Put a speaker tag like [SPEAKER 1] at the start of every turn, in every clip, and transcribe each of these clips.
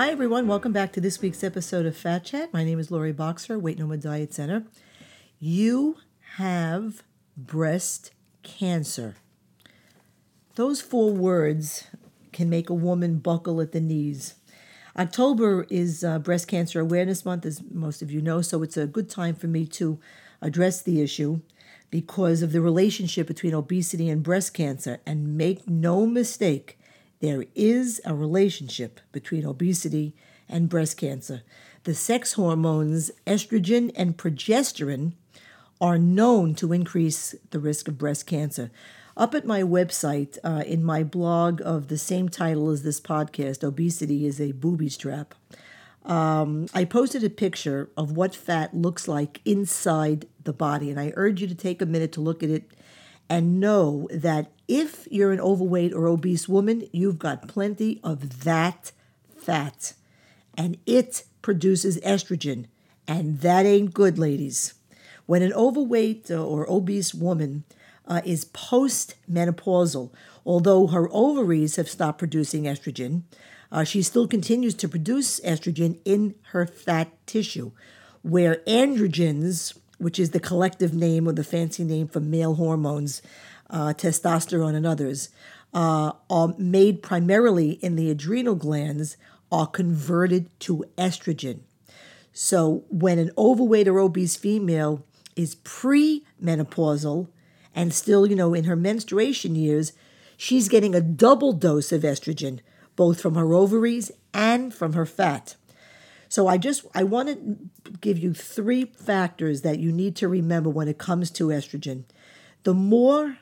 [SPEAKER 1] Hi, everyone. Welcome back to this week's episode of Fat Chat. My name is Lori Boxer, Weight No More Diet Center. You have breast cancer. Those four words can make a woman buckle at the knees. October is uh, Breast Cancer Awareness Month, as most of you know, so it's a good time for me to address the issue because of the relationship between obesity and breast cancer. And make no mistake, there is a relationship between obesity and breast cancer. The sex hormones estrogen and progesterone are known to increase the risk of breast cancer. Up at my website, uh, in my blog of the same title as this podcast, Obesity is a Booby Trap, um, I posted a picture of what fat looks like inside the body. And I urge you to take a minute to look at it and know that if you're an overweight or obese woman, you've got plenty of that fat. And it produces estrogen. And that ain't good, ladies. When an overweight or obese woman uh, is postmenopausal, although her ovaries have stopped producing estrogen, uh, she still continues to produce estrogen in her fat tissue, where androgens, which is the collective name or the fancy name for male hormones, uh, testosterone and others, uh, are made primarily in the adrenal glands, are converted to estrogen. So when an overweight or obese female is premenopausal and still, you know, in her menstruation years, she's getting a double dose of estrogen, both from her ovaries and from her fat. So I just I want to give you three factors that you need to remember when it comes to estrogen. The more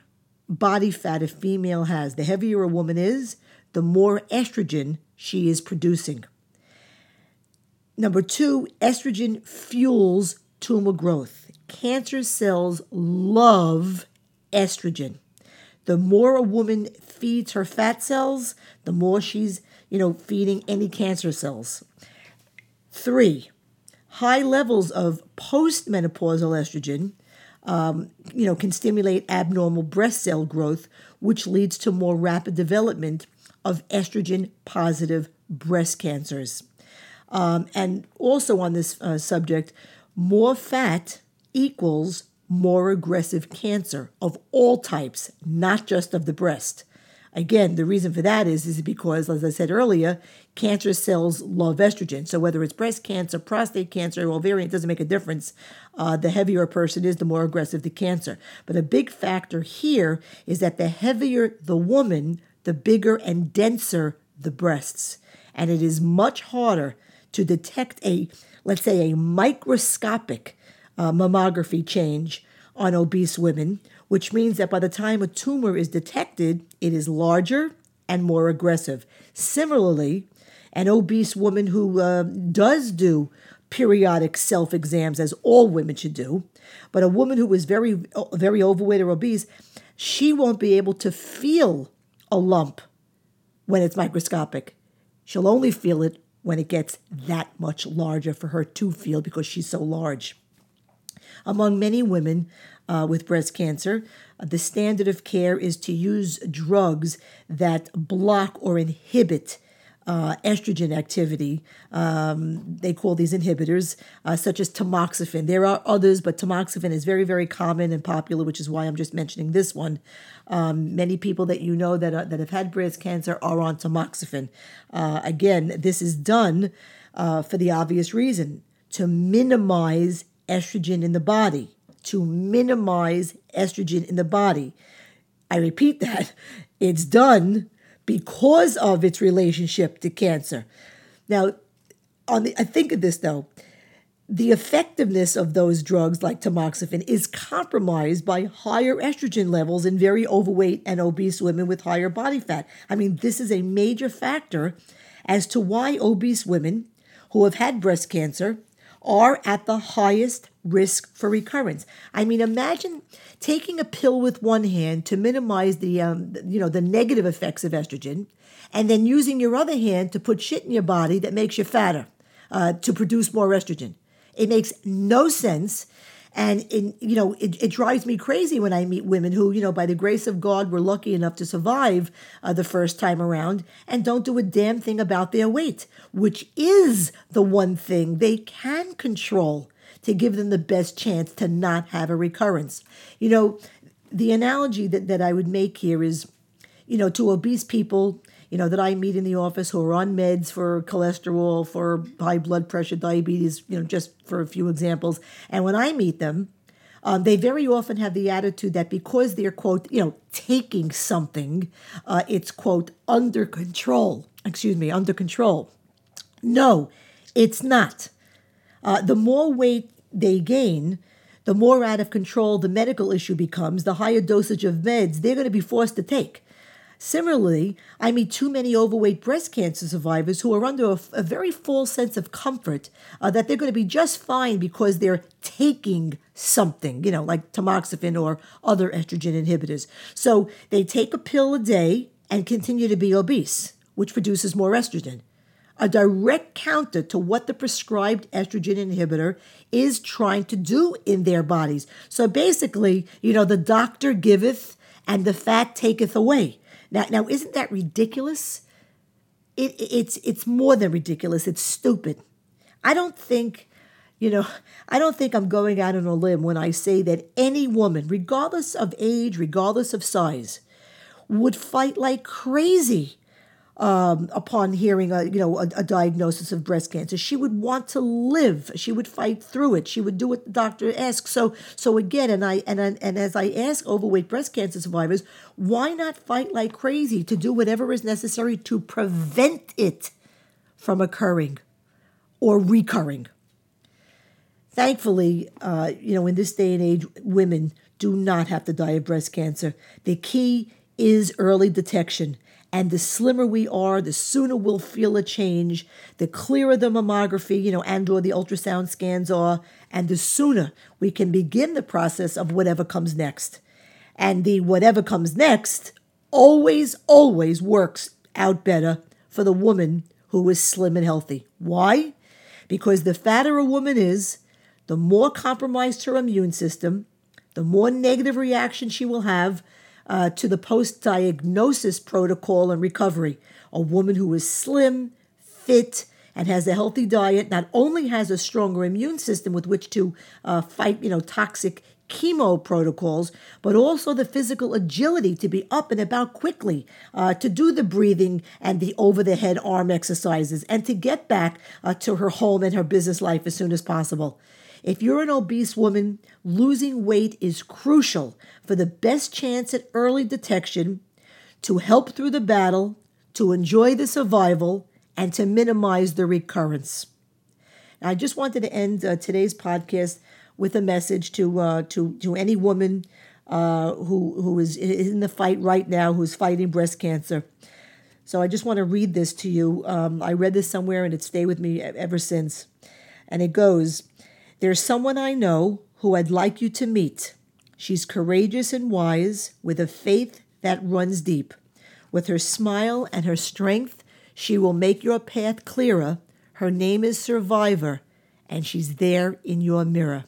[SPEAKER 1] body fat a female has, the heavier a woman is, the more estrogen she is producing. Number 2, estrogen fuels tumor growth. Cancer cells love estrogen. The more a woman feeds her fat cells, the more she's, you know, feeding any cancer cells. Three, high levels of postmenopausal estrogen, um, you know, can stimulate abnormal breast cell growth, which leads to more rapid development of estrogen positive breast cancers. Um, and also on this uh, subject, more fat equals more aggressive cancer of all types, not just of the breast. Again, the reason for that is, is because, as I said earlier, cancer cells love estrogen. So whether it's breast cancer, prostate cancer, or ovarian, it doesn't make a difference. Uh, the heavier a person is, the more aggressive the cancer. But a big factor here is that the heavier the woman, the bigger and denser the breasts. And it is much harder to detect a, let's say, a microscopic uh, mammography change on obese women which means that by the time a tumor is detected, it is larger and more aggressive. Similarly, an obese woman who uh, does do periodic self exams, as all women should do, but a woman who is very, very overweight or obese, she won't be able to feel a lump when it's microscopic. She'll only feel it when it gets that much larger for her to feel because she's so large. Among many women, uh, with breast cancer. Uh, the standard of care is to use drugs that block or inhibit uh, estrogen activity. Um, they call these inhibitors, uh, such as tamoxifen. There are others, but tamoxifen is very, very common and popular, which is why I'm just mentioning this one. Um, many people that you know that, are, that have had breast cancer are on tamoxifen. Uh, again, this is done uh, for the obvious reason to minimize estrogen in the body to minimize estrogen in the body. I repeat that. It's done because of its relationship to cancer. Now, on the I think of this though, the effectiveness of those drugs like tamoxifen is compromised by higher estrogen levels in very overweight and obese women with higher body fat. I mean, this is a major factor as to why obese women who have had breast cancer are at the highest risk for recurrence. I mean, imagine taking a pill with one hand to minimize the um, you know the negative effects of estrogen, and then using your other hand to put shit in your body that makes you fatter uh, to produce more estrogen. It makes no sense. And in, you know, it, it drives me crazy when I meet women who, you know, by the grace of God, were lucky enough to survive uh, the first time around and don't do a damn thing about their weight, which is the one thing they can control to give them the best chance to not have a recurrence. You know, the analogy that, that I would make here is, you know, to obese people, you know, that I meet in the office who are on meds for cholesterol, for high blood pressure, diabetes, you know, just for a few examples. And when I meet them, um, they very often have the attitude that because they're, quote, you know, taking something, uh, it's, quote, under control. Excuse me, under control. No, it's not. Uh, the more weight they gain, the more out of control the medical issue becomes, the higher dosage of meds they're going to be forced to take. Similarly, I meet too many overweight breast cancer survivors who are under a, a very false sense of comfort uh, that they're going to be just fine because they're taking something, you know, like tamoxifen or other estrogen inhibitors. So they take a pill a day and continue to be obese, which produces more estrogen a direct counter to what the prescribed estrogen inhibitor is trying to do in their bodies. So basically, you know, the doctor giveth and the fat taketh away. Now, now isn't that ridiculous? It, it's it's more than ridiculous. It's stupid. I don't think, you know, I don't think I'm going out on a limb when I say that any woman, regardless of age, regardless of size, would fight like crazy um, upon hearing a you know a, a, diagnosis of breast cancer. She would want to live. She would fight through it. She would do what the doctor asks. So so again, and I and I, and as I ask overweight breast cancer survivors, why not fight like crazy to do whatever is necessary to prevent it from occurring or recurring? Thankfully, uh, you know, in this day and age, women do not have to die of breast cancer. The key is early detection and the slimmer we are, the sooner we'll feel a change, the clearer the mammography, you know, and or the ultrasound scans are, and the sooner we can begin the process of whatever comes next. And the whatever comes next always, always works out better for the woman who is slim and healthy. Why? Because the fatter a woman is, the more compromised her immune system, the more negative reaction she will have uh, to the post diagnosis protocol and recovery. A woman who is slim, fit, and has a healthy diet not only has a stronger immune system with which to uh, fight, you know, toxic chemo protocols, but also the physical agility to be up and about quickly, uh, to do the breathing and the over the head arm exercises, and to get back uh, to her home and her business life as soon as possible. If you're an obese woman, losing weight is crucial for the best chance at early detection, to help through the battle, to enjoy the survival, and to minimize the recurrence. Now, I just wanted to end uh, today's podcast with a message to uh, to to any woman uh, who who is in the fight right now, who's fighting breast cancer. So I just want to read this to you. Um, I read this somewhere and it stayed with me ever since. And it goes there's someone I know who I'd like you to meet. She's courageous and wise, with a faith that runs deep. With her smile and her strength, she will make your path clearer. Her name is Survivor, and she's there in your mirror.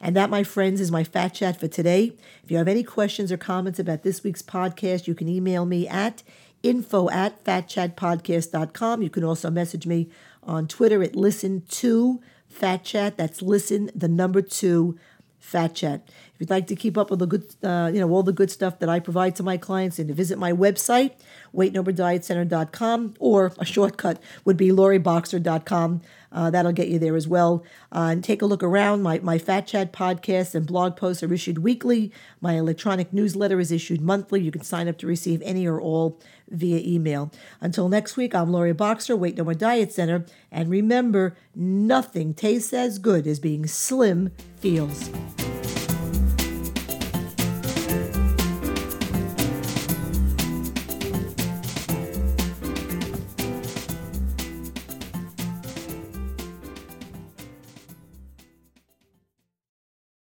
[SPEAKER 1] And that, my friends, is my Fat Chat for today. If you have any questions or comments about this week's podcast, you can email me at info at fatchatpodcast.com. You can also message me on Twitter at listen to Fat Chat. That's listen, the number two, Fat Chat. You'd like to keep up with the good, uh, you know, all the good stuff that I provide to my clients, and to visit my website, weightnomoredietcenter.com, or a shortcut would be loriboxer.com. Uh, that'll get you there as well. Uh, and take a look around. My, my Fat Chat podcast and blog posts are issued weekly. My electronic newsletter is issued monthly. You can sign up to receive any or all via email. Until next week, I'm Lori Boxer, Weight No More Diet Center. And remember, nothing tastes as good as being slim feels.